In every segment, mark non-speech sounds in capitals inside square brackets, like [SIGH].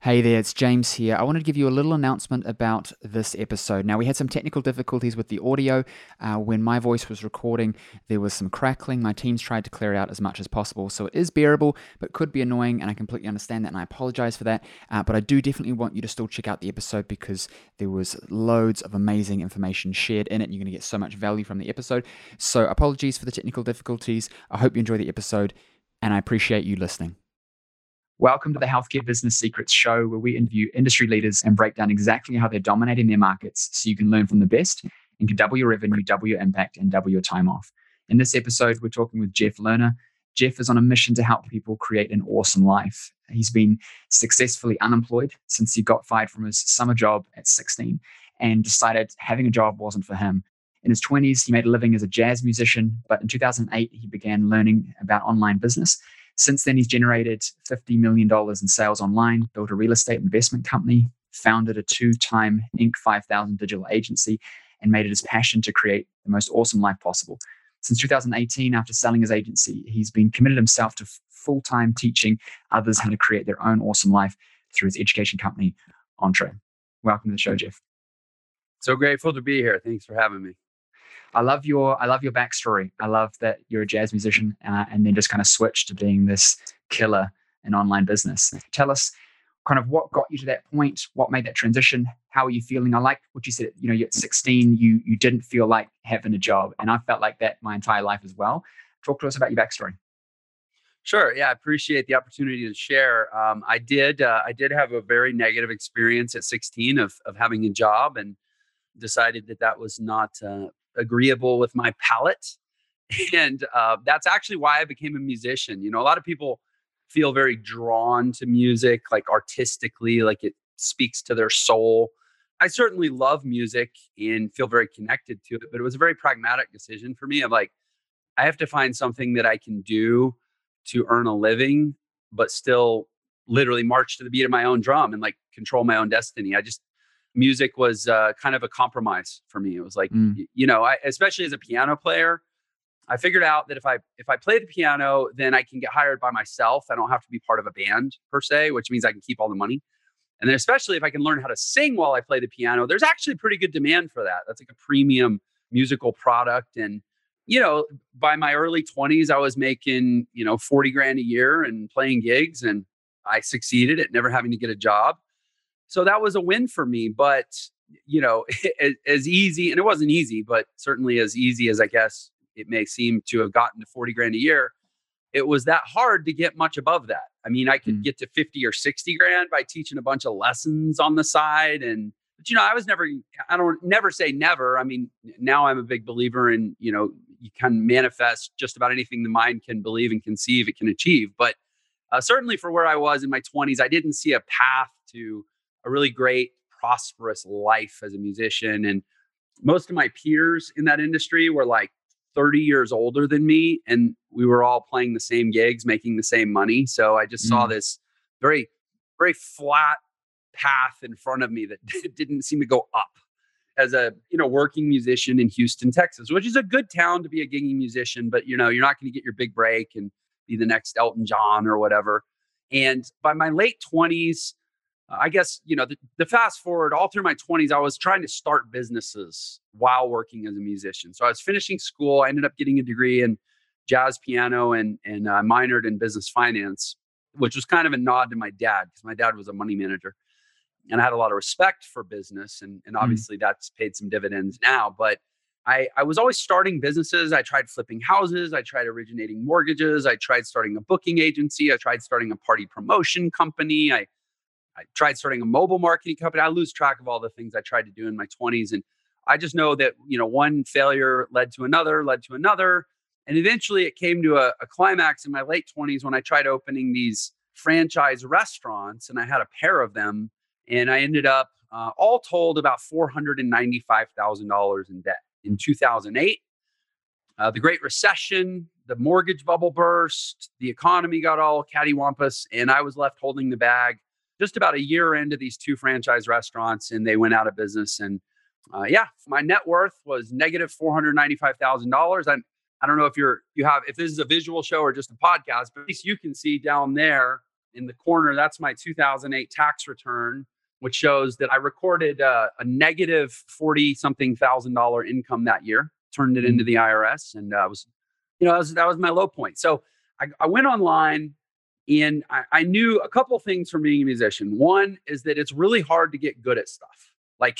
Hey there, it's James here. I wanted to give you a little announcement about this episode. Now, we had some technical difficulties with the audio. Uh, when my voice was recording, there was some crackling. My teams tried to clear it out as much as possible, so it is bearable, but could be annoying, and I completely understand that, and I apologize for that. Uh, but I do definitely want you to still check out the episode because there was loads of amazing information shared in it, you're going to get so much value from the episode. So, apologies for the technical difficulties. I hope you enjoy the episode, and I appreciate you listening. Welcome to the Healthcare Business Secrets Show, where we interview industry leaders and break down exactly how they're dominating their markets so you can learn from the best and can double your revenue, double your impact, and double your time off. In this episode, we're talking with Jeff Lerner. Jeff is on a mission to help people create an awesome life. He's been successfully unemployed since he got fired from his summer job at 16 and decided having a job wasn't for him. In his 20s, he made a living as a jazz musician, but in 2008, he began learning about online business since then, he's generated $50 million in sales online, built a real estate investment company, founded a two time Inc. 5000 digital agency, and made it his passion to create the most awesome life possible. Since 2018, after selling his agency, he's been committed himself to full time teaching others how to create their own awesome life through his education company, Entre. Welcome to the show, Jeff. So grateful to be here. Thanks for having me. I love your I love your backstory. I love that you're a jazz musician uh, and then just kind of switched to being this killer in online business. Tell us kind of what got you to that point, what made that transition, how are you feeling? I like what you said, you know, at 16, you you didn't feel like having a job. And I felt like that my entire life as well. Talk to us about your backstory. Sure. Yeah, I appreciate the opportunity to share. Um, I did. Uh, I did have a very negative experience at 16 of of having a job, and decided that that was not uh, agreeable with my palate. And uh, that's actually why I became a musician. You know, a lot of people feel very drawn to music, like artistically, like it speaks to their soul. I certainly love music and feel very connected to it, but it was a very pragmatic decision for me of like, I have to find something that I can do to earn a living, but still literally march to the beat of my own drum and like control my own destiny. I just music was uh, kind of a compromise for me. It was like, mm. you know, I, especially as a piano player, I figured out that if I if I play the piano, then I can get hired by myself. I don't have to be part of a band per se, which means I can keep all the money. And then especially if I can learn how to sing while I play the piano, there's actually pretty good demand for that. That's like a premium musical product. And you know, by my early 20s, I was making, you know, 40 grand a year and playing gigs and I succeeded at never having to get a job so that was a win for me. But you know, [LAUGHS] as, as, easy, and it wasn't easy, but certainly as easy as I guess it may seem to have gotten to 40 grand a year, it was that hard to get much above that. I mean, I could mm. get to 50 or 60 grand by teaching a bunch of lessons on the side. And, but you know, I was never, I don't never say never. I mean, now I'm a big believer in, you know, you can manifest just about anything the mind can believe and conceive, it can achieve. But uh, certainly for where I was in my 20s, I didn't see a path to a really great, prosperous life as a musician. And most of my peers in that industry were like 30 years older than me. And we were all playing the same gigs, making the same money. So I just mm. saw this very, very flat path in front of me that [LAUGHS] didn't seem to go up as a you know working musician in Houston, Texas, which is a good town to be a gigging musician, but you know you're not going to get your big break and be the next Elton John or whatever. And by my late 20s, I guess, you know, the, the, fast forward all through my 20s, I was trying to start businesses while working as a musician. So I was finishing school. I ended up getting a degree in jazz piano and, and uh, minored in business finance, which was kind of a nod to my dad because my dad was a money manager. And I had a lot of respect for business. And, and mm. obviously mm. that's paid some dividends now. But I, I was always starting businesses. I tried flipping houses. I tried originating mortgages. I tried starting a booking agency. I tried starting a party promotion company. I I tried starting a mobile marketing company. I lose track of all the things I tried to do in my 20s. And I just know that, you know, one failure led to another, led to another. And eventually it came to a, a climax in my late 20s when I tried opening these franchise restaurants and I had a pair of them. And I ended up, uh, all told, about $495,000 in debt in 2008. Uh, the Great Recession, the mortgage bubble burst, the economy got all cattywampus, and I was left holding the bag just about a year into these two franchise restaurants and they went out of business. And uh, yeah, my net worth was negative $495,000. I'm, I don't know if you're, you have, if this is a visual show or just a podcast, but at least you can see down there in the corner, that's my 2008 tax return, which shows that I recorded uh, a negative 40 something thousand dollar income that year, turned it into mm. the IRS. And uh, was, you know, that was, that was my low point. So I, I went online and I, I knew a couple things from being a musician. One is that it's really hard to get good at stuff. Like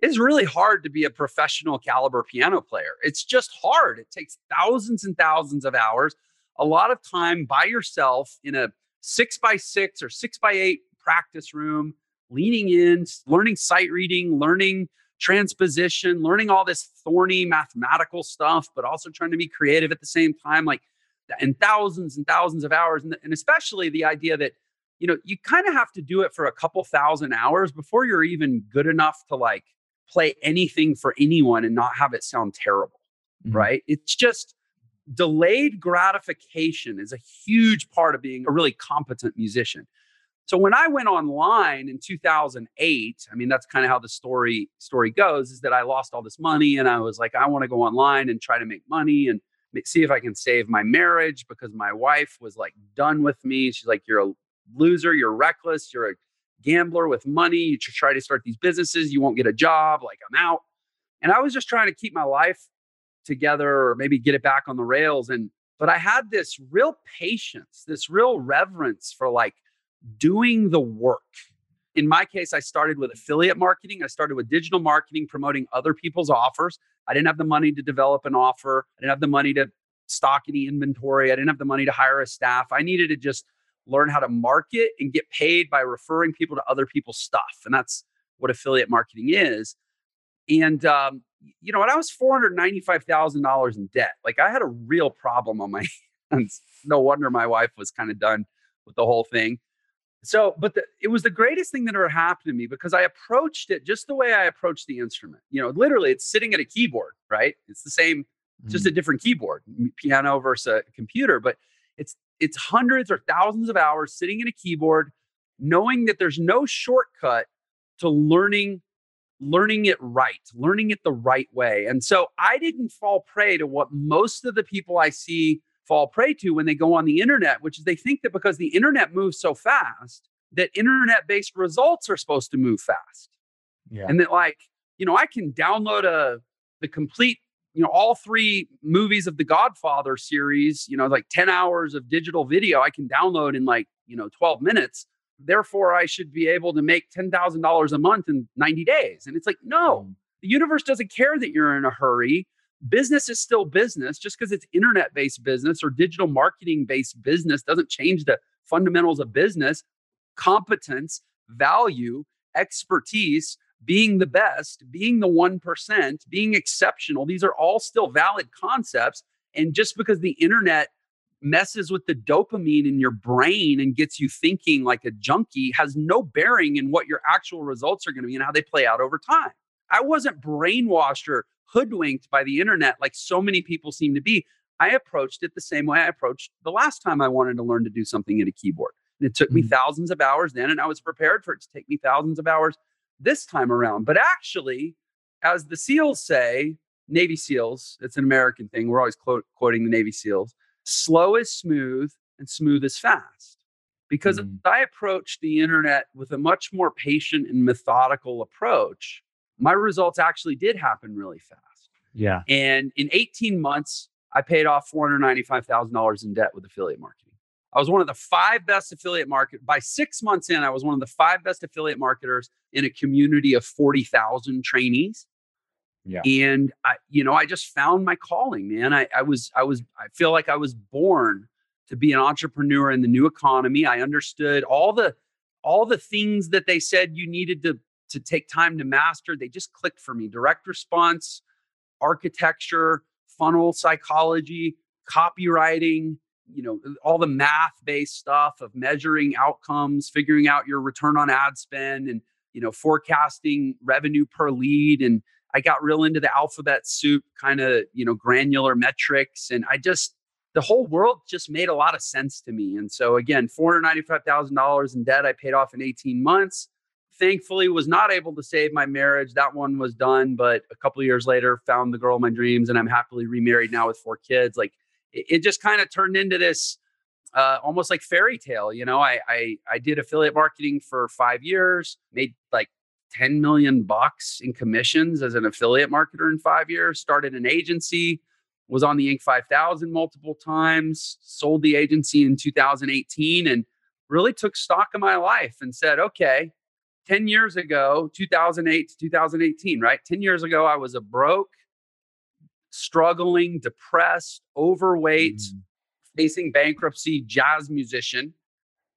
it's really hard to be a professional caliber piano player. It's just hard. It takes thousands and thousands of hours, a lot of time by yourself in a six by six or six by eight practice room, leaning in, learning sight reading, learning transposition, learning all this thorny mathematical stuff, but also trying to be creative at the same time. Like, and thousands and thousands of hours. And, and especially the idea that, you know, you kind of have to do it for a couple thousand hours before you're even good enough to like play anything for anyone and not have it sound terrible. Mm-hmm. Right. It's just, delayed gratification is a huge part of being a really competent musician. So when I went online in 2008, I mean that's kind of how the story story goes is that I lost all this money and I was like I want to go online and try to make money and see if I can save my marriage because my wife was like done with me. She's like you're a loser, you're reckless, you're a gambler with money, you try to start these businesses, you won't get a job, like I'm out. And I was just trying to keep my life together or maybe get it back on the rails and but I had this real patience, this real reverence for like doing the work. In my case, I started with affiliate marketing. I started with digital marketing, promoting other people's offers. I didn't have the money to develop an offer. I didn't have the money to stock any inventory. I didn't have the money to hire a staff. I needed to just learn how to market and get paid by referring people to other people's stuff. And that's what affiliate marketing is. And um, you know, when I was four hundred ninety-five thousand dollars in debt, like I had a real problem on my [LAUGHS] hands. No wonder my wife was kind of done with the whole thing. So, but the, it was the greatest thing that ever happened to me because I approached it just the way I approached the instrument. You know, literally, it's sitting at a keyboard, right? It's the same, mm. just a mm. different keyboard, piano versus a computer, but it's it's hundreds or thousands of hours sitting in a keyboard, knowing that there's no shortcut to learning learning it right, learning it the right way. And so I didn't fall prey to what most of the people I see fall prey to when they go on the internet, which is they think that because the internet moves so fast, that internet based results are supposed to move fast. Yeah. And that like, you know, I can download a the complete, you know, all three movies of the Godfather series, you know, like 10 hours of digital video I can download in like, you know, 12 minutes therefore I should be able to make $10,000 a month in 90 days. And it's like, no, mm. the universe doesn't care that you're in a hurry. Business is still business. Just because it's internet based business or digital marketing based business doesn't change the fundamentals of business. Competence, value, expertise, being the best, being the 1%, being exceptional, these are all still valid concepts. And just because the internet messes with the dopamine in your brain and gets you thinking like a junkie has no bearing in what your actual results are going to be and how they play out over time. I wasn't brainwashed or hoodwinked by the internet like so many people seem to be. I approached it the same way I approached the last time I wanted to learn to do something at a keyboard. And it took mm-hmm. me thousands of hours then, and I was prepared for it to take me thousands of hours this time around. But actually, as the SEALs say, Navy SEALs, it's an American thing. We're always quote, quoting the Navy SEALs slow is smooth and smooth is fast. Because mm. I approached the internet with a much more patient and methodical approach, my results actually did happen really fast. Yeah. And in 18 months, I paid off $495,000 in debt with affiliate marketing. I was one of the five best affiliate market by 6 months in I was one of the five best affiliate marketers in a community of 40,000 trainees. Yeah. And I, you know, I just found my calling, man. I, I was, I was, I feel like I was born to be an entrepreneur in the new economy. I understood all the, all the things that they said you needed to, to take time to master. They just clicked for me. Direct response, architecture, funnel psychology, copywriting, you know, uh, all the math based stuff of measuring outcomes, figuring out your return on ad spend and, you know, forecasting revenue per lead and I got real into the alphabet soup kind of, you know, granular metrics. And I just, the whole world just made a lot of sense to me. And so again, $495,000 in debt I paid off in 18 months. Thankfully was not able to save my marriage. That one was done, but a couple years later found the girl of my dreams and I'm happily remarried now with four kids. Like it, it just kind of turned into this uh, almost like fairy tale. You know, I, I I did affiliate marketing for five years, made like 10 million bucks in commissions as an affiliate marketer in five years, started an agency, was on the Inc. 5000 multiple times, sold the agency in 2018, and really took stock of my life and said, okay, 10 years ago, 2008 to 2018, right? 10 years ago, I was a broke, struggling, depressed, overweight, mm. facing bankruptcy jazz musician.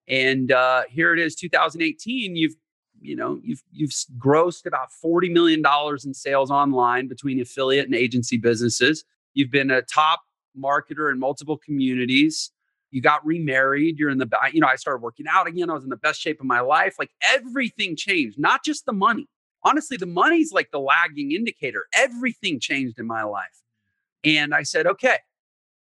And uh, here it is, 2018. You've you know you've you've grossed about 40 million dollars in sales online between affiliate and agency businesses you've been a top marketer in multiple communities you got remarried you're in the you know i started working out again i was in the best shape of my life like everything changed not just the money. Honestly the money's like the lagging indicator everything changed in my life. And i said okay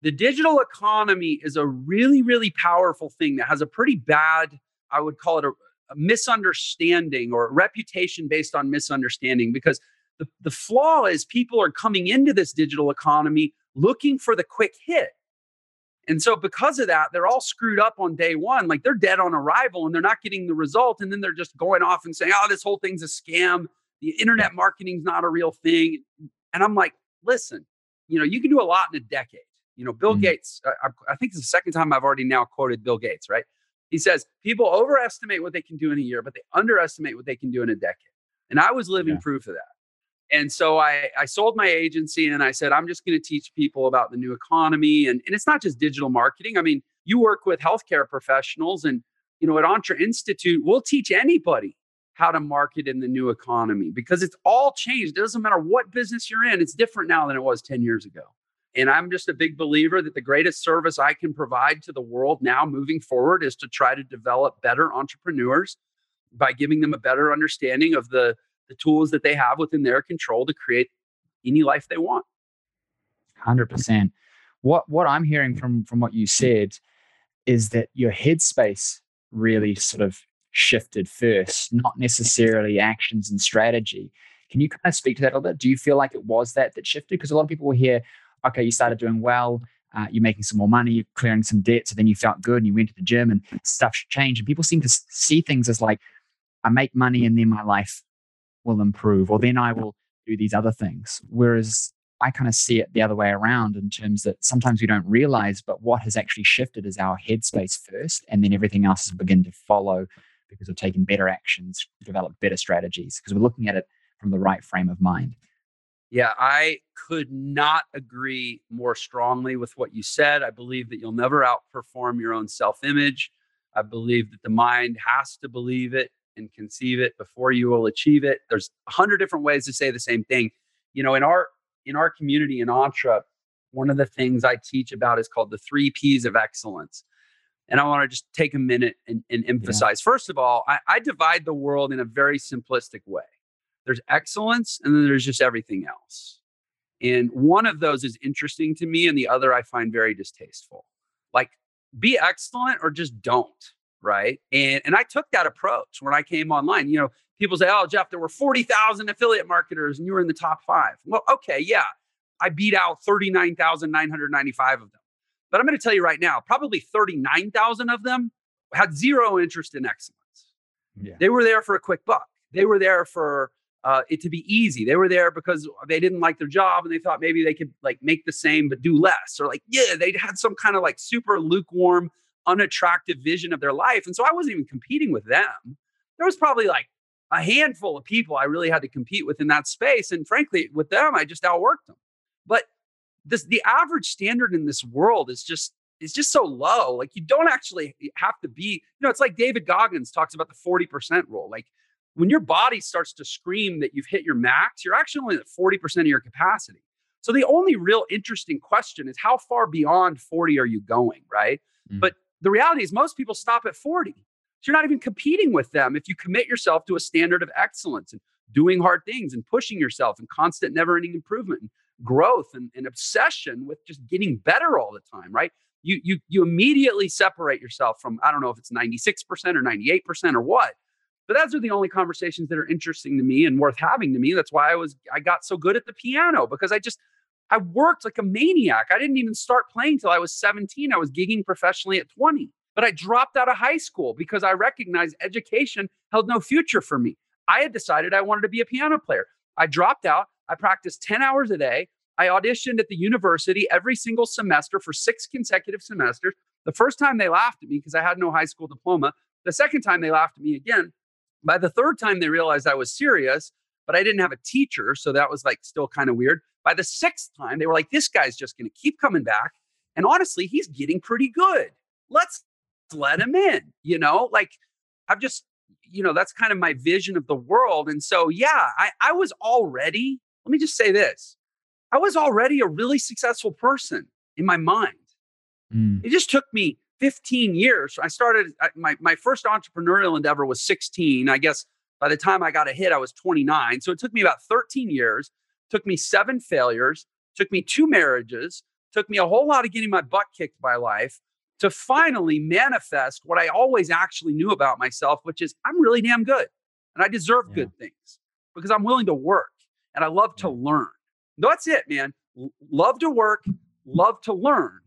the digital economy is a really really powerful thing that has a pretty bad i would call it a, a misunderstanding or reputation based on misunderstanding because the, the flaw is people are coming into this digital economy looking for the quick hit and so because of that, they're all screwed up on day one. Like they're dead on arrival and they're not getting the result. And then they're just going off and saying, oh, this whole thing's a scam. The internet marketing's not a real thing. And I'm like, listen, you know, you can do a lot in a decade. You know, Bill mm-hmm. Gates, I, I think it's the second time I've already now quoted Bill Gates, right? He says, people overestimate what they can do in a year, but they underestimate what they can do in a decade. And I was living yeah. proof of that. And so I, I sold my agency and I said, I'm just going to teach people about the new economy. And, and it's not just digital marketing. I mean, you work with healthcare professionals and, you know, at Entre Institute, we'll teach anybody how to market in the new economy because it's all changed. It doesn't matter what business you're in. It's different now than it was 10 years ago. And I'm just a big believer that the greatest service I can provide to the world now moving forward is to try to develop better entrepreneurs by giving them a better understanding of the the tools that they have within their control to create any life they want. 100%. What what I'm hearing from from what you said is that your headspace really sort of shifted first, not necessarily actions and strategy. Can you kind of speak to that a little bit? Do you feel like it was that that shifted? Because a lot of people will hear, okay, you started doing well, uh, you're making some more money, you're clearing some debt, so then you felt good and you went to the gym and stuff changed. And people seem to see things as like, I make money and then my life will improve, or then I will do these other things. Whereas I kind of see it the other way around in terms that sometimes we don't realize, but what has actually shifted is our headspace first, and then everything else has begun to follow because we've taken better actions, developed better strategies, because we're looking at it from the right frame of mind. Yeah, I could not agree more strongly with what you said. I believe that you'll never outperform your own self image. I believe that the mind has to believe it and conceive it before you will achieve it. There's a hundred different ways to say the same thing. You know, in our in our community in Entre, one of the things I teach about is called the three P's of excellence. And I want to just take a minute and, and emphasize. Yeah. First of all, I, I divide the world in a very simplistic way. There's excellence, and then there's just everything else. And one of those is interesting to me, and the other I find very distasteful. Like, be excellent or just don't right? And and I took that approach when I came online. You know, people say, "Oh, Jeff, there were 40,000 affiliate marketers and you were in the top 5." Well, okay, yeah. I beat out 39,995 of them. But I'm going to tell you right now, probably 39,000 of them had zero interest in excellence. Yeah. They were there for a quick buck. They were there for uh, it to be easy. They were there because they didn't like their job and they thought maybe they could like make the same but do less. Or like, yeah, they had some kind of like super lukewarm unattractive vision of their life. And so I wasn't even competing with them. There was probably like a handful of people I really had to compete with in that space. And frankly, with them, I just outworked them. But this the average standard in this world is just is just so low. Like you don't actually have to be, you know, it's like David Goggins talks about the 40% rule. Like when your body starts to scream that you've hit your max, you're actually only at 40% of your capacity. So the only real interesting question is how far beyond 40 are you going, right? Mm. But the reality is most people stop at 40. So you're not even competing with them if you commit yourself to a standard of excellence and doing hard things and pushing yourself and constant never ending improvement and growth and, and obsession with just getting better all the time, right? You, you, you immediately separate yourself from, I don't know if it's 96% or 98% or what, but those are the only conversations that are interesting to me and worth having to me. That's why I was, I got so good at the piano because I just, I worked like a maniac. I didn't even start playing till I was 17. I was gigging professionally at 20. But I dropped out of high school because I recognized education held no future for me. I had decided I wanted to be a piano player. I dropped out. I practiced 10 hours a day. I auditioned at the university every single semester for six consecutive semesters. The first time they laughed at me because I had no high school diploma. The second time they laughed at me again. By the third time, they realized I was serious, but I didn't have a teacher. So that was like still kind of weird. By the sixth time, they were like, this guy's just going to keep coming back. And honestly, he's getting pretty good. Let's let him in, you know? Like, I've just, you know, that's kind of my vision of the world. And so, yeah, I, I was already, let me just say this I was already a really successful person in my mind. Mm. It just took me 15 years. I started my, my first entrepreneurial endeavor was 16. I guess by the time I got a hit, I was 29. So it took me about 13 years, took me seven failures, took me two marriages, took me a whole lot of getting my butt kicked by life to finally manifest what I always actually knew about myself, which is I'm really damn good and I deserve yeah. good things because I'm willing to work and I love yeah. to learn. That's it, man. Love to work, love to learn,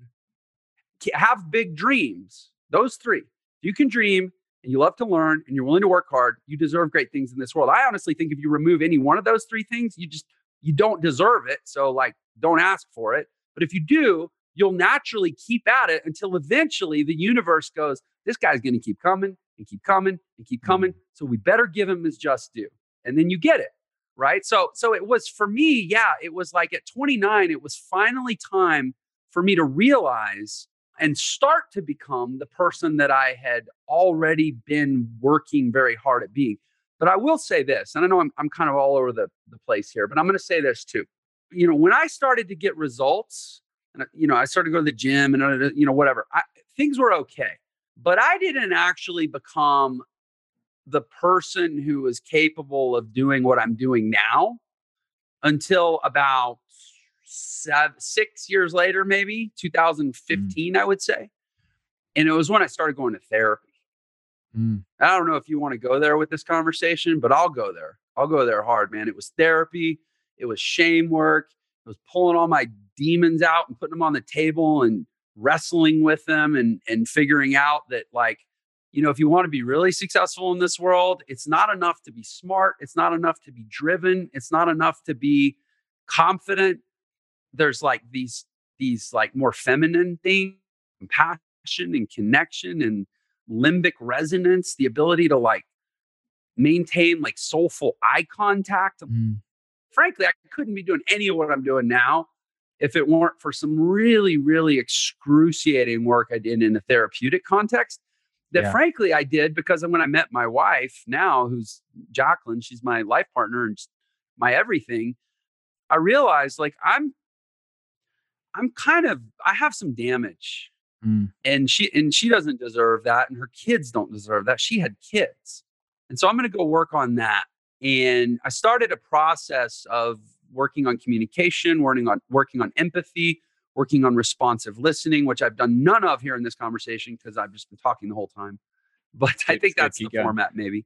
have big dreams. Those three. You can dream and you love to learn and you're willing to work hard. You deserve great things in this world. I honestly think if you remove any one of those three things, you just you don't deserve it. So like don't ask for it. But if you do, you'll naturally keep at it until eventually the universe goes, this guy's going to keep coming and keep coming and keep coming. Mm-hmm. So we better give him his just due. And then you get it. Right. So, so it was for me, yeah, it was like at 29, it was finally time for me to realize and start to become the person that I had already been working very hard at being. But I will say this, and I know I'm, I'm kind of all over the, the place here, but I'm going to say this too. You know, when I started to get results, and you know, I started to go to the gym and you know, whatever, I, things were okay. But I didn't actually become the person who was capable of doing what I'm doing now until about seven, six years later, maybe 2015, mm. I would say. And it was when I started going to therapy. Mm. I don't know if you want to go there with this conversation, but I'll go there. I'll go there hard, man. It was therapy, it was shame work, it was pulling all my demons out and putting them on the table and wrestling with them and and figuring out that like you know if you want to be really successful in this world it's not enough to be smart it's not enough to be driven it's not enough to be confident there's like these these like more feminine things compassion and connection and limbic resonance the ability to like maintain like soulful eye contact mm. frankly i couldn't be doing any of what i'm doing now if it weren't for some really really excruciating work i did in a therapeutic context that yeah. frankly i did because when i met my wife now who's jacqueline she's my life partner and my everything i realized like i'm I'm kind of I have some damage. Mm. And she and she doesn't deserve that and her kids don't deserve that. She had kids. And so I'm going to go work on that. And I started a process of working on communication, working on working on empathy, working on responsive listening, which I've done none of here in this conversation because I've just been talking the whole time. [LAUGHS] But I think that's the format, maybe.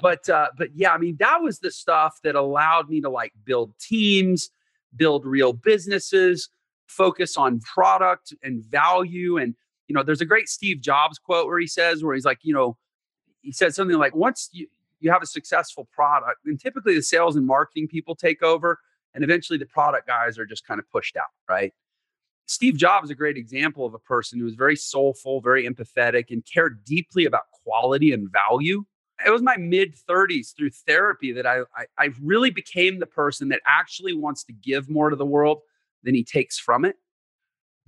but uh, but yeah, I mean, that was the stuff that allowed me to like build teams, build real businesses, focus on product and value. And, you know, there's a great Steve Jobs quote where he says, where he's like, you know, he said something like, once you, you have a successful product, and typically the sales and marketing people take over, and eventually the product guys are just kind of pushed out, right? Steve Jobs is a great example of a person who was very soulful, very empathetic, and cared deeply about quality and value. It was my mid 30s through therapy that I, I, I really became the person that actually wants to give more to the world than he takes from it.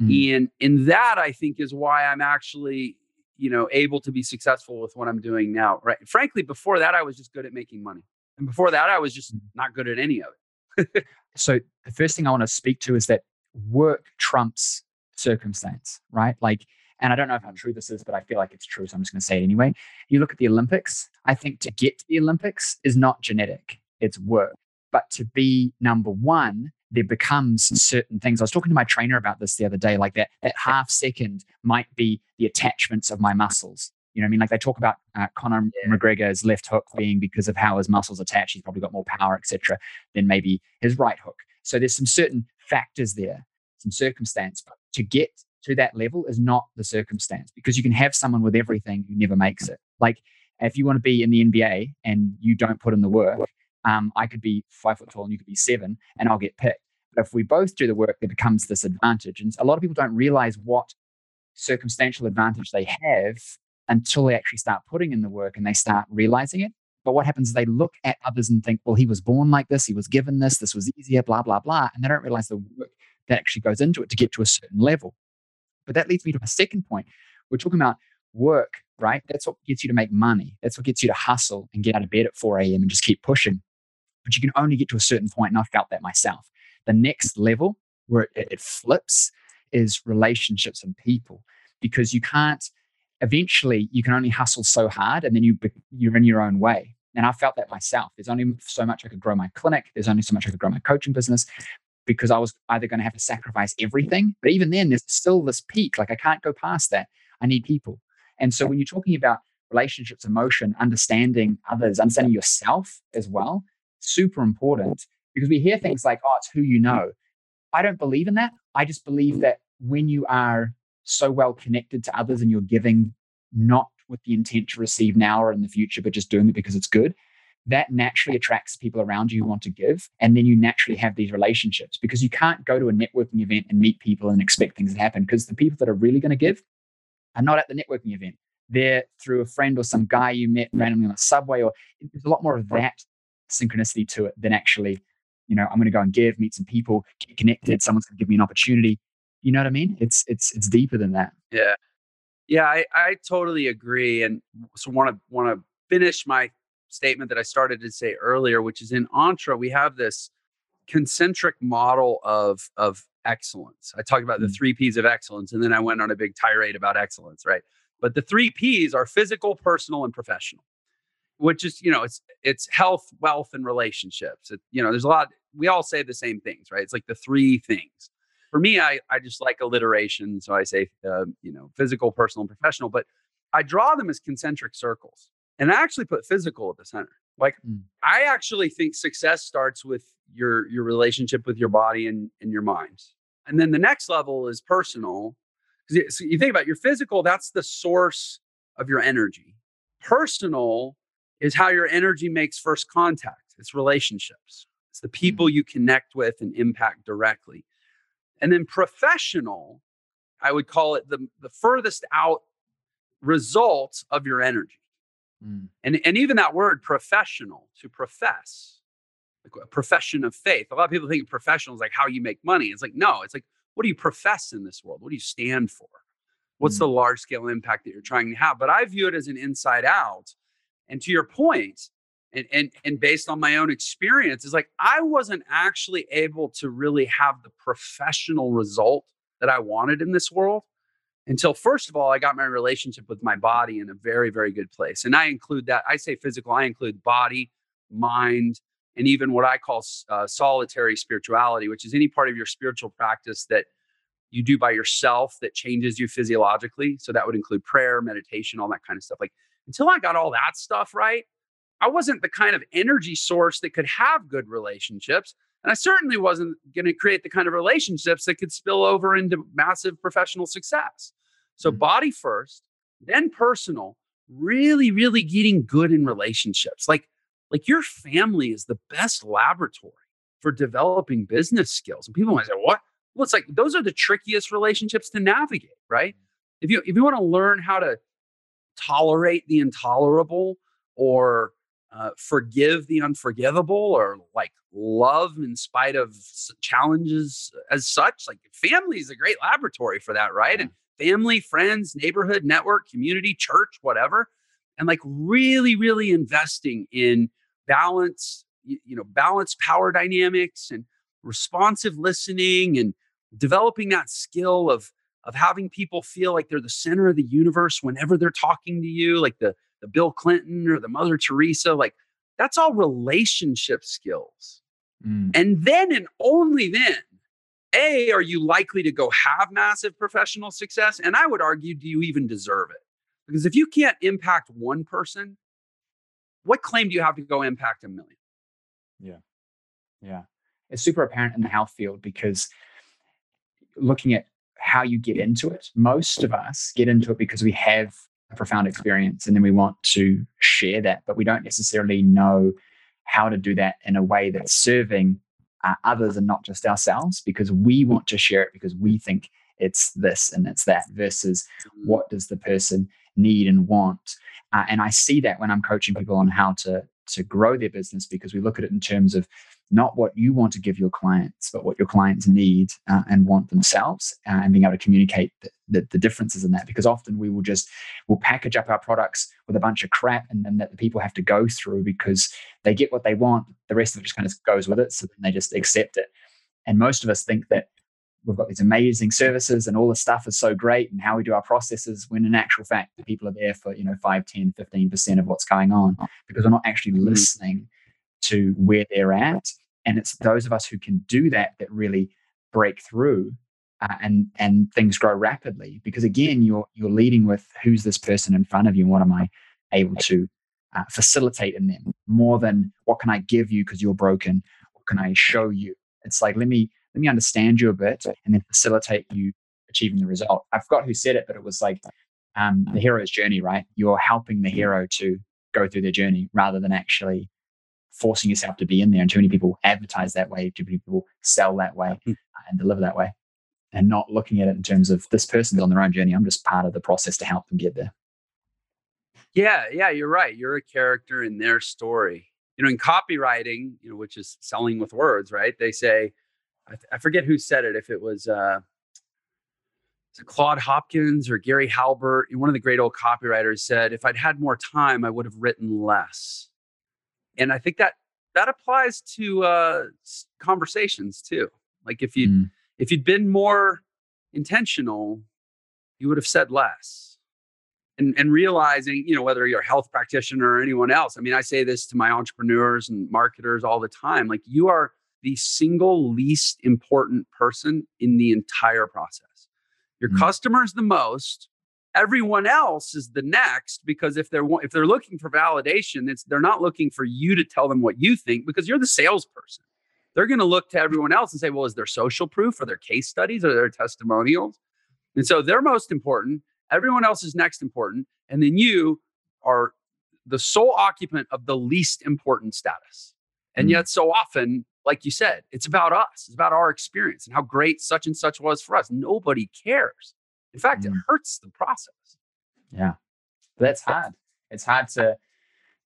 Mm. And and that I think is why I'm actually, you know, able to be successful with what I'm doing now. Right. Frankly, before that, I was just good at making money. And before that, I was just mm. not good at any of it. so the first thing I want to speak to is that work trumps circumstance, right? Like, and I don't know how true this is, but I feel like it's true. So I'm just going to say it anyway. You look at the Olympics, I think to get to the Olympics is not genetic, it's work. But to be number one, there becomes certain things. I was talking to my trainer about this the other day, like that, that half second might be the attachments of my muscles. You know what I mean? Like they talk about uh, Conor. McGregor's left hook being because of how his muscles attach. He's probably got more power, etc., than maybe his right hook. So there's some certain factors there, some circumstance. But to get to that level is not the circumstance because you can have someone with everything who never makes it. Like if you want to be in the NBA and you don't put in the work, um, I could be five foot tall and you could be seven and I'll get picked. But if we both do the work, there becomes this advantage. And a lot of people don't realize what circumstantial advantage they have until they actually start putting in the work and they start realizing it. But what happens is they look at others and think, well, he was born like this, he was given this, this was easier, blah, blah, blah. And they don't realize the work that actually goes into it to get to a certain level. But that leads me to my second point. We're talking about work, right? That's what gets you to make money. That's what gets you to hustle and get out of bed at 4 a.m. and just keep pushing. But you can only get to a certain point, and I felt that myself. The next level where it, it flips is relationships and people because you can't eventually you can only hustle so hard and then you you're in your own way. And i felt that myself. There's only so much i could grow my clinic. There's only so much i could grow my coaching business because i was either going to have to sacrifice everything but even then there's still this peak. Like i can't go past that. I need people. And so when you're talking about relationships emotion understanding others understanding yourself as well super important because we hear things like oh it's who you know i don't believe in that i just believe that when you are so well connected to others and you're giving not with the intent to receive now or in the future, but just doing it because it's good, that naturally attracts people around you who want to give. And then you naturally have these relationships because you can't go to a networking event and meet people and expect things to happen because the people that are really going to give are not at the networking event. They're through a friend or some guy you met randomly on a subway, or there's a lot more of that synchronicity to it than actually, you know, I'm going to go and give, meet some people, get connected. Someone's going to give me an opportunity. You know what I mean? It's it's it's deeper than that. Yeah. Yeah, I, I totally agree. And so want to want to finish my statement that I started to say earlier, which is in Entre, we have this concentric model of of excellence. I talked about the mm. three P's of excellence, and then I went on a big tirade about excellence, right? But the three P's are physical, personal, and professional, which is, you know, it's it's health, wealth, and relationships. It, you know, there's a lot, we all say the same things, right? It's like the three things for me, I, I just like alliteration. So I say, uh, you know, physical, personal, and professional, but I draw them as concentric circles. And I actually put physical at the center. Like mm. I actually think success starts with your your relationship with your body and, and your mind. And then the next level is personal. Because you think about your physical, that's the source of your energy. Personal is how your energy makes first contact. It's relationships. It's the people mm. you connect with and impact directly. And then professional, I would call it the, the furthest out result of your energy. Mm. And, and even that word professional, to profess, like a profession of faith. A lot of people think professional is like how you make money. It's like, no, it's like, what do you profess in this world? What do you stand for? What's mm. the large scale impact that you're trying to have? But I view it as an inside out. And to your point, and and and based on my own experience is like I wasn't actually able to really have the professional result that I wanted in this world until first of all I got my relationship with my body in a very very good place. And I include that I say physical I include body mind and even what I call uh, solitary spirituality which is any part of your spiritual practice that you do by yourself that changes you physiologically. So that would include prayer meditation all that kind of stuff. Like until I got all that stuff right I wasn't the kind of energy source that could have good relationships. And I certainly wasn't going to create the kind of relationships that could spill over into massive professional success. So, mm-hmm. body first, then personal, really, really getting good in relationships. Like, like your family is the best laboratory for developing business skills. And people might say, what? Well, it's like those are the trickiest relationships to navigate, right? If you if you want to learn how to tolerate the intolerable or uh, forgive the unforgivable or like love in spite of challenges as such. Like family is a great laboratory for that, right? And family, friends, neighborhood, network, community, church, whatever. And like really, really investing in balance, you, you know, balance power dynamics and responsive listening and developing that skill of of having people feel like they're the center of the universe whenever they're talking to you, like the the Bill Clinton or the Mother Teresa, like that's all relationship skills. Mm. And then and only then, A, are you likely to go have massive professional success? And I would argue, do you even deserve it? Because if you can't impact one person, what claim do you have to go impact a million? Yeah. Yeah. it's super apparent in the health field because looking at how you get into it, most of us get into it because we have a profound experience and then we want to share that, but we don't necessarily know how to do that in a way that's serving uh, others and not just ourselves because we want to share it because we think it's this and it's that versus mm-hmm. what does the person need and want uh, and i see that when i'm coaching people on how to to grow their business because we look at it in terms of not what you want to give your clients, but what your clients need uh, and want themselves, uh, and being able to communicate the, the, the, differences in that. Because often we will just we'll package up our products with a bunch of crap, and then that the people have to go through because they get what they want. The rest of it just kind of goes with it, so then they just accept it. And most of us think that we've got these amazing services and all the stuff is so great and how we do our processes when in actual fact the people are there for you know 5 10 15% of what's going on because we're not actually mm-hmm. listening to where they're at and it's those of us who can do that that really break through uh, and and things grow rapidly. Because again you're you're leading with who's this person in front of you and what am i able to uh, facilitate in them? More than what can i give you because you're broken? What can i show you? It's like let me let me understand you a bit and then facilitate you achieving the result. I forgot who said it but it was like um, the hero's journey right? You're helping the hero to go through their journey rather than actually forcing yourself to be in there. And too many people advertise that way, too many people sell that way mm. and deliver that way, and not looking at it in terms of this person's on their own journey. I'm just part of the process to help them get there. Yeah, yeah, you're right. You're a character in their story. You know, in copywriting, you know, which is selling with words, right? They say, I, I forget who said it. If it was uh, Claude Hopkins or Gary Halbert, one of the great old copywriters said, if I'd had more time, I would have written less and I think that that applies to uh, conversations too. Like if you mm. if you'd been more intentional, you would have said less. And, and realizing, you know, whether you're a health practitioner or anyone else, I mean, I say this to my entrepreneurs and marketers all the time like, you are the single least important person in the entire process. Your mm. customer's the most, everyone else is the next because if they're if they're looking for validation it's they're not looking for you to tell them what you think because you're the salesperson. They're going to look to everyone else and say well is there social proof? Are there case studies? Are there testimonials? And so they're most important. Everyone else is next important. And then you are the sole occupant of the least important status. And mm. yet so often like you said it's about us. It's about our experience and how great such and such was for us. Nobody cares in fact, mm. it hurts the process. Yeah. That's hard. It's hard to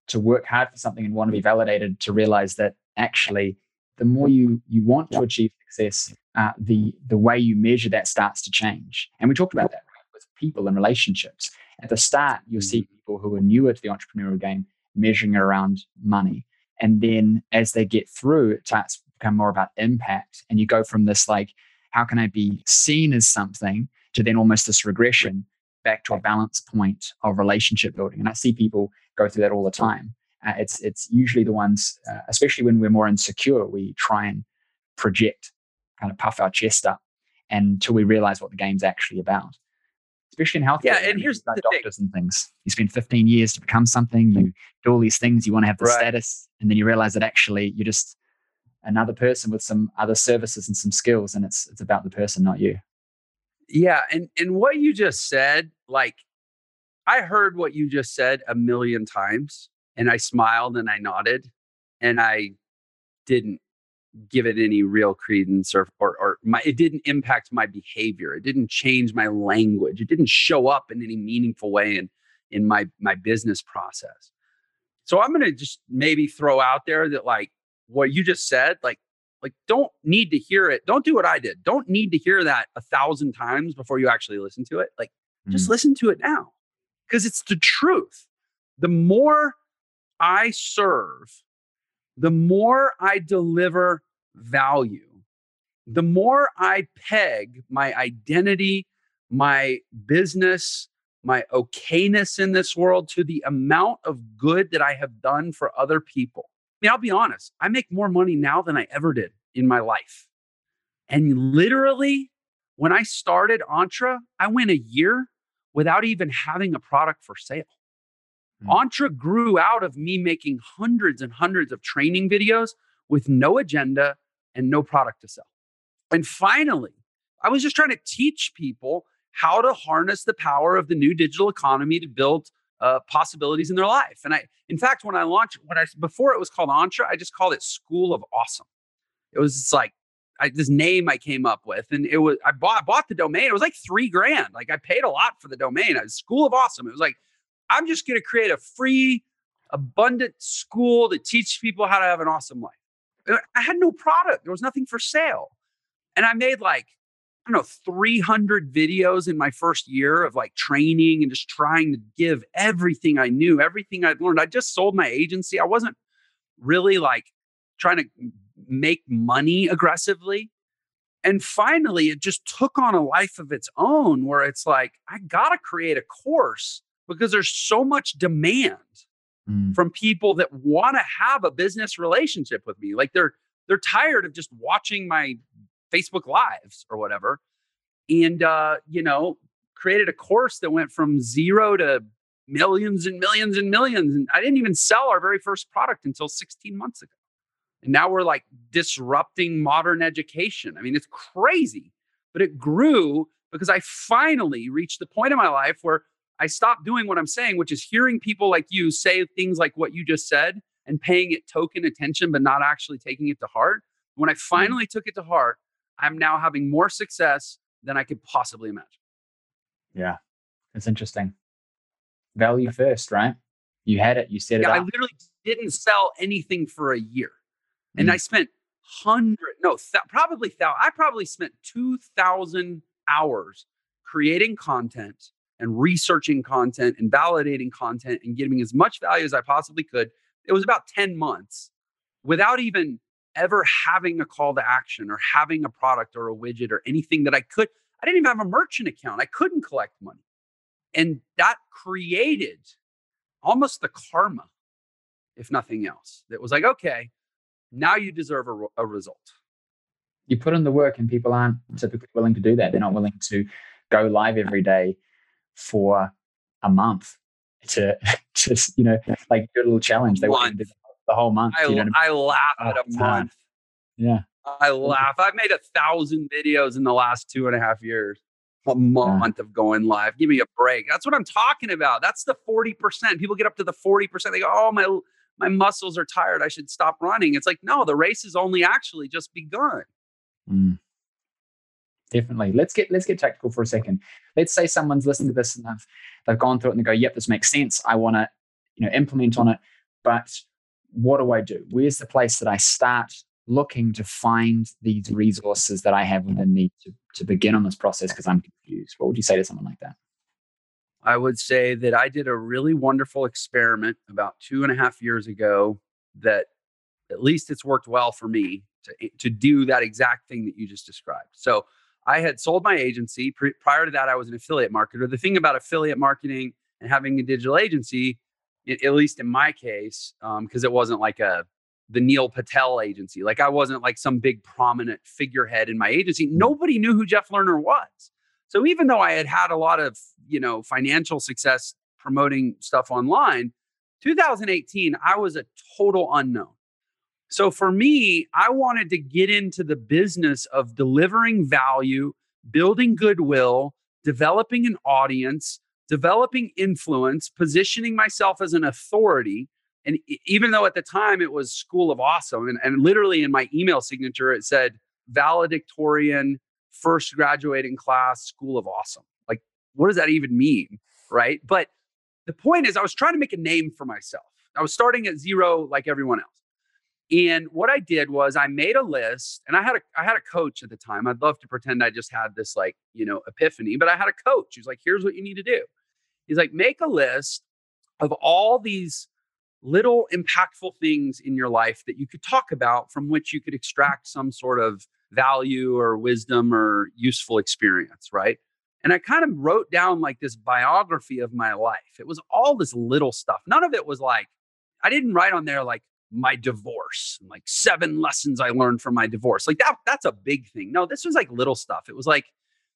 to work hard for something and want to be validated to realize that actually the more you you want to achieve success, uh, the the way you measure that starts to change. And we talked about that right, with people and relationships. At the start, you'll see mm. people who are newer to the entrepreneurial game measuring around money. And then as they get through, it starts to become more about impact. And you go from this like, how can I be seen as something to then almost this regression back to a balance point of relationship building. And I see people go through that all the time. Uh, it's it's usually the ones, uh, especially when we're more insecure, we try and project, kind of puff our chest up until we realize what the game's actually about. Especially in healthcare. Yeah, and here's the doctors thing. and things. You spend 15 years to become something. You do all these things. You want to have the right. status, and then you realize that actually you're just another person with some other services and some skills, and it's it's about the person, not you. Yeah, and and what you just said, like I heard what you just said a million times and I smiled and I nodded and I didn't give it any real credence or or, or my, it didn't impact my behavior. It didn't change my language. It didn't show up in any meaningful way in in my my business process. So I'm going to just maybe throw out there that like what you just said, like like don't need to hear it. Don't do what i did. Don't need to hear that a thousand times before you actually listen to it. Like mm. just listen to it now. Because it's the truth. The more i serve the more i deliver value the more i peg my identity my business my okayness in this world to the amount of good that i have done for other people mean, I'll be honest, I make more money now than I ever did in my life. And literally, when I started Entre, I went a year without even having a product for sale. Mm. Entre grew out of me making hundreds and hundreds of training videos with no agenda and no product to sell. And finally, I was just trying to teach people how to harness the power of the new digital economy to build uh, possibilities in their life. And I, in fact, when I launched, when I before it was called Entre, I just called it School of Awesome. It was just like I, this name I came up with, and it was I bought bought the domain. It was like three grand. Like I paid a lot for the domain. It was School of Awesome. It was like I'm just going to create a free, abundant school to teach people how to have an awesome life. I had no product. There was nothing for sale, and I made like I don't know 300 videos in my first year of like training and just trying to give everything I knew, everything I'd learned. I just sold my agency. I wasn't really like trying to make money aggressively. And finally, it just took on a life of its own where it's like, I got to create a course because there's so much demand mm. from people that want to have a business relationship with me. Like they're, they're tired of just watching my Facebook lives or whatever. And, uh, you know, created a course that went from zero to millions and millions and millions. And I didn't even sell our very first product until 16 months ago. And now we're like disrupting modern education. I mean, it's crazy, but it grew because I finally reached the point in my life where I stopped doing what I'm saying, which is hearing people like you say things like what you just said and paying it token attention, but not actually taking it to heart. When I mm. finally took it to heart, I'm now having more success than I could possibly imagine. Yeah, it's interesting. Value first, right? You had it, you said yeah, it up. I literally didn't sell anything for a year. And mm. I spent hundred, no, th- probably thou. I probably spent two thousand hours creating content and researching content and validating content and giving as much value as I possibly could. It was about ten months without even ever having a call to action or having a product or a widget or anything that I could. I didn't even have a merchant account. I couldn't collect money. And that created almost the karma, if nothing else, that was like, okay, now you deserve a, a result. You put in the work, and people aren't typically willing to do that. They're not willing to go live every day for a month to [LAUGHS] just, you know, like do a little challenge. They want to do the whole month. I, you know I, laugh oh, at a month. Yeah. I laugh. I've made a thousand videos in the last two and a half years. A month yeah. of going live. Give me a break. That's what I'm talking about. That's the 40%. People get up to the 40%. They go, oh, my my muscles are tired. I should stop running. It's like, no, the race has only actually just begun. Mm. Definitely. Let's get let's get tactical for a second. Let's say someone's listening to this and they've, they've gone through it and they go, "Yep, this makes sense. I want to, you know, implement on it." But what do I do? Where's the place that I start looking to find these resources that I have within me to, to begin on this process because I'm confused? What would you say to someone like that? I would say that I did a really wonderful experiment about two and a half years ago that at least it's worked well for me to, eh, to do that exact thing that you just described. So I had sold my agency. Prior to that, I was an affiliate marketer. The thing about affiliate marketing and having a digital agency, it, at least in my case, because um, it wasn't like a the Neil Patel agency. Like I wasn't like some big prominent figurehead in my agency. Mm. Nobody knew who Jeff Lerner was. So even though I had had a lot of, you know, financial success promoting stuff online, 2018 I was a total unknown. So for me, I wanted to get into the business of delivering value, building goodwill, developing an audience, developing influence, positioning myself as an authority. And even though at the time it was School of Awesome, and, and literally in my email signature, it said valedictorian first graduating class, School of Awesome. Like, what does that even mean? Right. But the point is, I was trying to make a name for myself. I was starting at zero like everyone else. And what I did was I made a list and I had a I had a coach at the time. I'd love to pretend I just had this like, you know, epiphany, but I had a coach who's like, here's what you need to do. He's like, make a list of all these little impactful things in your life that you could talk about from which you could extract some sort of value or wisdom or useful experience, right? And I kind of wrote down like this biography of my life. It was all this little stuff. None of it was like, I didn't write on there like my divorce, like seven lessons I learned from my divorce. Like that, that's a big thing. No, this was like little stuff. It was like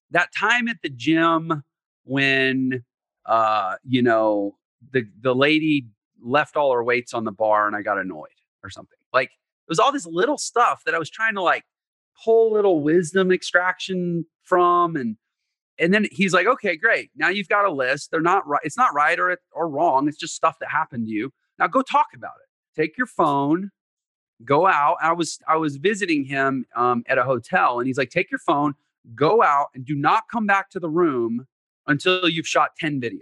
that time at the gym when uh, you know, the the lady left all her weights on the bar and I got annoyed or something. Like it was all this little stuff that I was trying to like pull little wisdom extraction from and and then he's like, okay, great. Now you've got a list. They're not right. It's not right or, or wrong. It's just stuff that happened to you. Now go talk about it. Take your phone, go out. I was I was visiting him um, at a hotel, and he's like, take your phone, go out, and do not come back to the room until you've shot ten videos.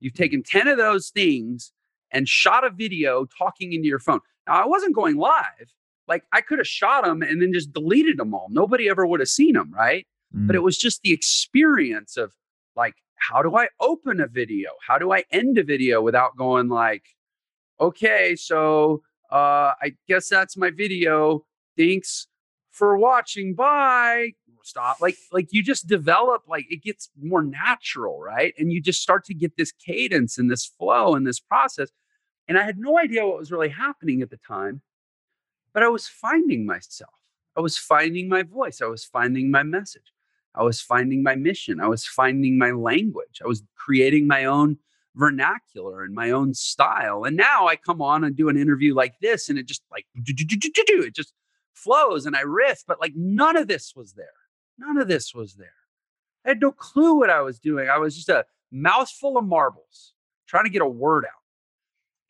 You've taken ten of those things and shot a video talking into your phone. Now I wasn't going live. Like I could have shot them and then just deleted them all. Nobody ever would have seen them, right? Mm. But it was just the experience of like, how do I open a video? How do I end a video without going like, okay, so uh, I guess that's my video. Thanks for watching. Bye. Stop. Like, like you just develop, like it gets more natural, right? And you just start to get this cadence and this flow and this process. And I had no idea what was really happening at the time, but I was finding myself. I was finding my voice. I was finding my message. I was finding my mission. I was finding my language. I was creating my own vernacular and my own style. And now I come on and do an interview like this, and it just like it just flows and I riff, but like none of this was there. None of this was there. I had no clue what I was doing. I was just a mouthful of marbles trying to get a word out.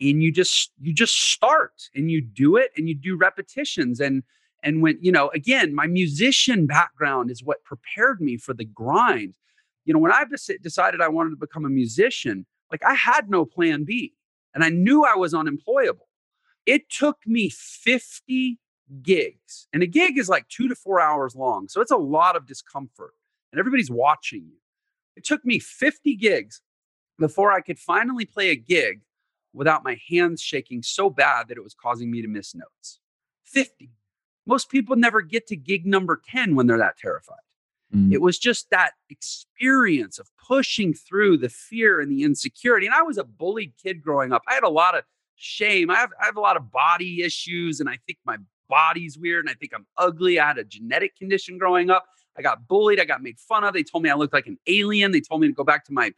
And you just you just start and you do it and you do repetitions and and when, you know, again, my musician background is what prepared me for the grind. You know, when I decided I wanted to become a musician, like I had no plan B and I knew I was unemployable. It took me 50 gigs, and a gig is like two to four hours long. So it's a lot of discomfort, and everybody's watching you. It took me 50 gigs before I could finally play a gig without my hands shaking so bad that it was causing me to miss notes. 50. Most people never get to gig number 10 when they're that terrified. Mm. It was just that experience of pushing through the fear and the insecurity. And I was a bullied kid growing up. I had a lot of shame. I have, I have a lot of body issues, and I think my body's weird, and I think I'm ugly. I had a genetic condition growing up. I got bullied. I got made fun of. They told me I looked like an alien. They told me to go back to my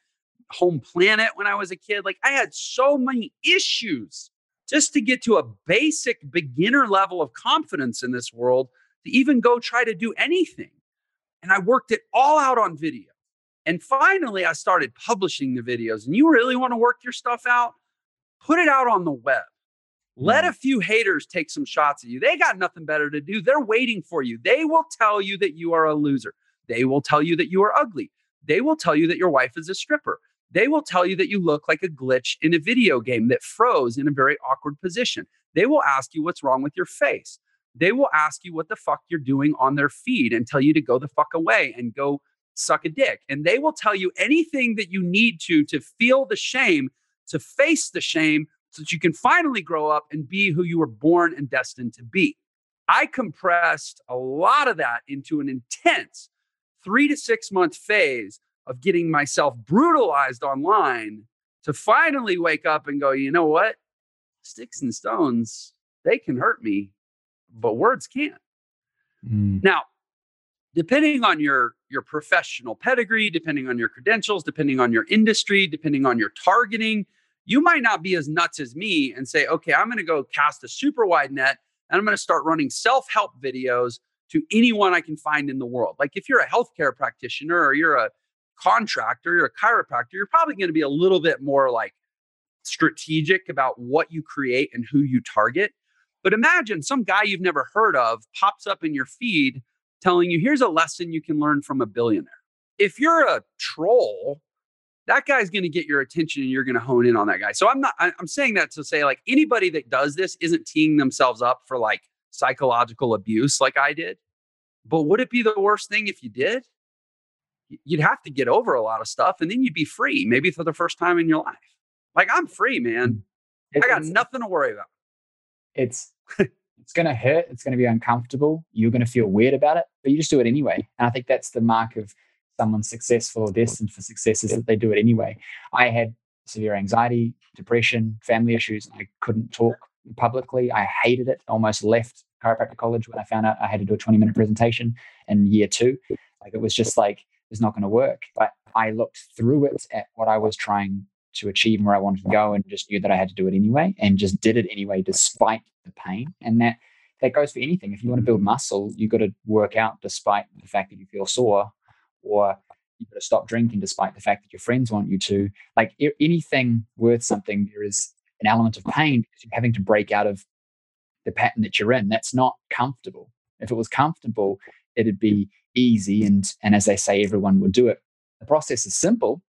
home planet when I was a kid. Like I had so many issues just to get to a basic beginner level of confidence in this world to even go try to do anything. And I worked it all out on video. And finally, I started publishing the videos. And you really want to work your stuff out? Put it out on the web. Let mm. a few haters take some shots at you. They got nothing better to do. They're waiting for you. They will tell you that you are a loser. They will tell you that you are ugly. They will tell you that your wife is a stripper they will tell you that you look like a glitch in a video game that froze in a very awkward position. They will ask you what's wrong with your face. They will ask you what the fuck you're doing on their feed and tell you to go the fuck away and go suck a dick. And they will tell you anything that you need to to feel the shame, to face the shame, so that you can finally grow up and be who you were born and destined to be. I compressed a lot of that into an intense three to six month phase of getting myself brutalized online to finally wake up and go, you know what? Sticks and stones, they can hurt me, but words can't. Mm. Now, depending on your your professional pedigree, depending on your credentials, depending on your industry, depending on your targeting, you might not be as nuts as me and say, okay, I'm going to go cast a super wide net and I'm going to start running self help videos to anyone I can find in the world. Like if you're a healthcare practitioner or you're a contractor, you're a chiropractor, you're probably going to be a little bit more like strategic about what you create and who you target. But imagine some guy you've never heard of pops up in your feed telling you, here's a lesson you can learn from a billionaire. If you're a troll, that guy's going to get your attention and you're going to hone in on that guy. So I'm not, I'm saying that to say, like, anybody that does this isn't teeing themselves up for like psychological abuse like I did. But would it be the worst thing if you did? you'd have to get over a lot of stuff and then you'd be free, maybe for the first time in your life. Like I'm free, man. It, I got nothing to worry about. It's it's gonna hurt, it's gonna be uncomfortable, you're gonna feel weird about it, but you just do it anyway. And I think that's the mark of someone successful or destined for success is that they do it anyway. I had severe anxiety, depression, family issues. I couldn't talk publicly. I hated it. Almost left chiropractic college when I found out I had to do a 20 minute presentation in year two. Like it was just like it's not going to work. But I looked through it at what I was trying to achieve and where I wanted to go and just knew that I had to do it anyway and just did it anyway despite the pain. And that that goes for anything. If you want to build muscle, you've got to work out despite the fact that you feel sore, or you've got to stop drinking despite the fact that your friends want you to. Like anything worth something, there is an element of pain because you're having to break out of the pattern that you're in. That's not comfortable. If it was comfortable, it'd be easy. And, and as they say, everyone would do it. The process is simple.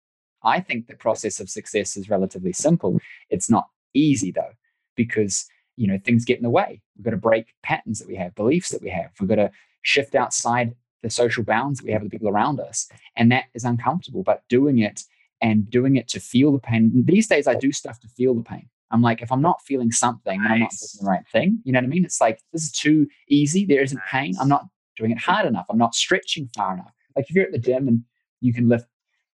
I think the process of success is relatively simple. It's not easy though, because you know things get in the way. We've got to break patterns that we have, beliefs that we have. We've got to shift outside the social bounds that we have with the people around us, and that is uncomfortable. But doing it and doing it to feel the pain. These days, I do stuff to feel the pain. I'm like, if I'm not feeling something, nice. I'm not doing the right thing. You know what I mean? It's like this is too easy. There isn't nice. pain. I'm not doing it hard enough. I'm not stretching far enough. Like if you're at the gym and you can lift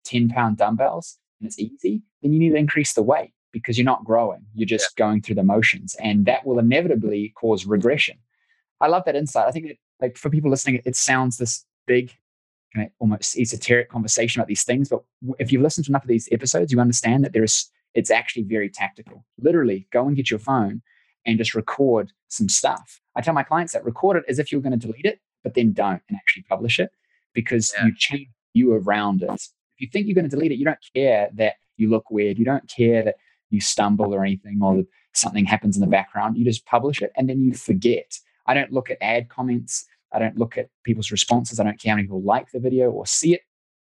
10 pound dumbbells and it's easy, then you need to increase the weight because you're not growing. You're just yeah. going through the motions. And that will inevitably cause regression. I love that insight. I think that like for people listening, it sounds this big, kind of almost esoteric conversation about these things. But if you've listened to enough of these episodes, you understand that there is it's actually very tactical. Literally, go and get your phone and just record some stuff. I tell my clients that record it as if you're going to delete it, but then don't and actually publish it because yeah. you change you around it. If you think you're going to delete it, you don't care that you look weird. You don't care that you stumble or anything or that something happens in the background. You just publish it and then you forget. I don't look at ad comments. I don't look at people's responses. I don't care how many people like the video or see it.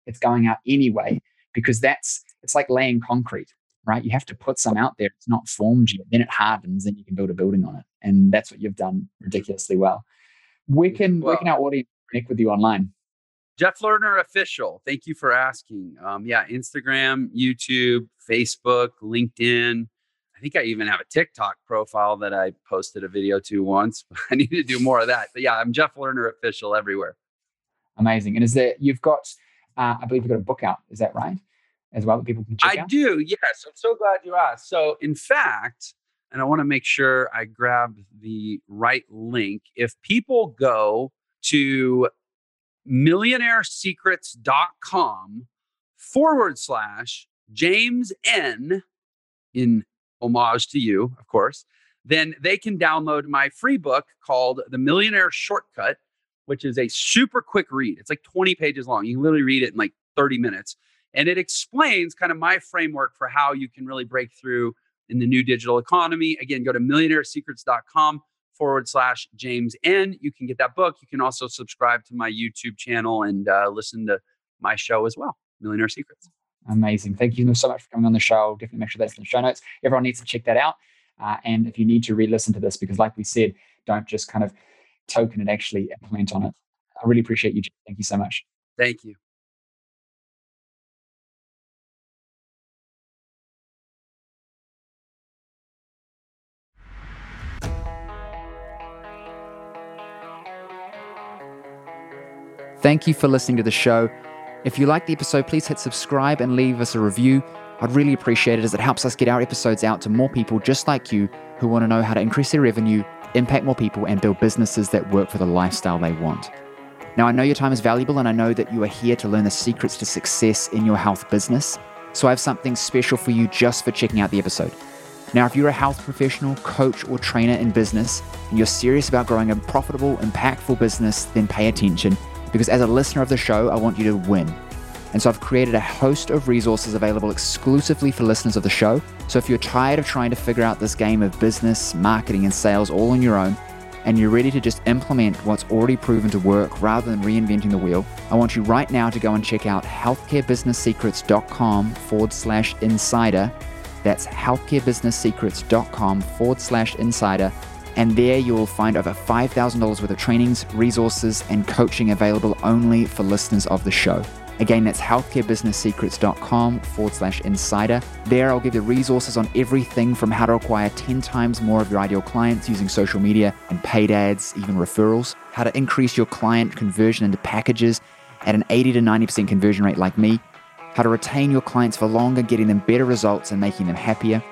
It's going out anyway because that's it's like laying concrete, right? You have to put some out there. It's not formed yet. Then it hardens and you can build a building on it. And that's what you've done ridiculously well. We can well, where can our audience connect with you online? Jeff Lerner official. Thank you for asking. Um, yeah, Instagram, YouTube, Facebook, LinkedIn. I think I even have a TikTok profile that I posted a video to once. [LAUGHS] I need to do more of that. But yeah, I'm Jeff Lerner official everywhere. Amazing. And is there you've got uh, I believe you've got a book out, is that right? As well that people can check I out? do, yes. I'm so glad you asked. So in fact, and I want to make sure I grab the right link. If people go to millionairesecrets.com forward slash James N in homage to you, of course, then they can download my free book called The Millionaire Shortcut, which is a super quick read. It's like 20 pages long. You can literally read it in like 30 minutes. And it explains kind of my framework for how you can really break through in the new digital economy. Again, go to millionairesecrets.com forward slash James N. You can get that book. You can also subscribe to my YouTube channel and uh, listen to my show as well, Millionaire Secrets. Amazing. Thank you so much for coming on the show. Definitely make sure that's in the show notes. Everyone needs to check that out. Uh, and if you need to re listen to this, because like we said, don't just kind of token it, actually implement on it. I really appreciate you. Thank you so much. Thank you. Thank you for listening to the show. If you like the episode, please hit subscribe and leave us a review. I'd really appreciate it as it helps us get our episodes out to more people just like you who want to know how to increase their revenue, impact more people, and build businesses that work for the lifestyle they want. Now, I know your time is valuable and I know that you are here to learn the secrets to success in your health business. So I have something special for you just for checking out the episode. Now, if you're a health professional, coach, or trainer in business, and you're serious about growing a profitable, impactful business, then pay attention because as a listener of the show, I want you to win. And so I've created a host of resources available exclusively for listeners of the show. So if you're tired of trying to figure out this game of business, marketing, and sales all on your own, and you're ready to just implement what's already proven to work rather than reinventing the wheel, I want you right now to go and check out healthcarebusinesssecrets.com forward slash insider. That's healthcarebusinesssecrets.com forward slash insider and there you will find over $5,000 worth of trainings, resources, and coaching available only for listeners of the show. Again, that's healthcarebusinesssecrets.com forward slash insider. There, I'll give you resources on everything from how to acquire 10 times more of your ideal clients using social media and paid ads, even referrals, how to increase your client conversion into packages at an 80 to 90% conversion rate like me, how to retain your clients for longer, getting them better results and making them happier,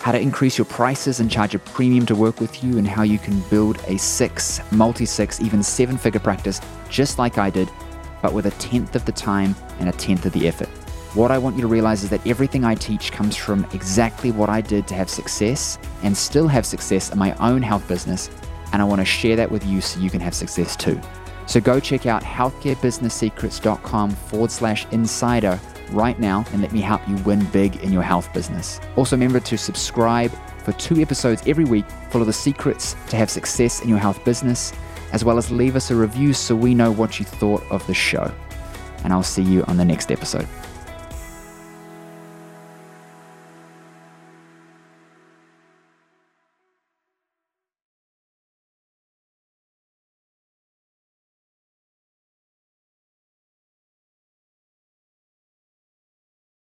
how to increase your prices and charge a premium to work with you, and how you can build a six, multi six, even seven figure practice just like I did, but with a tenth of the time and a tenth of the effort. What I want you to realize is that everything I teach comes from exactly what I did to have success and still have success in my own health business and I want to share that with you so you can have success too. So go check out healthcarebusinesssecrets.com forward slash insider right now and let me help you win big in your health business. Also, remember to subscribe for two episodes every week full of the secrets to have success in your health business, as well as leave us a review so we know what you thought of the show. And I'll see you on the next episode.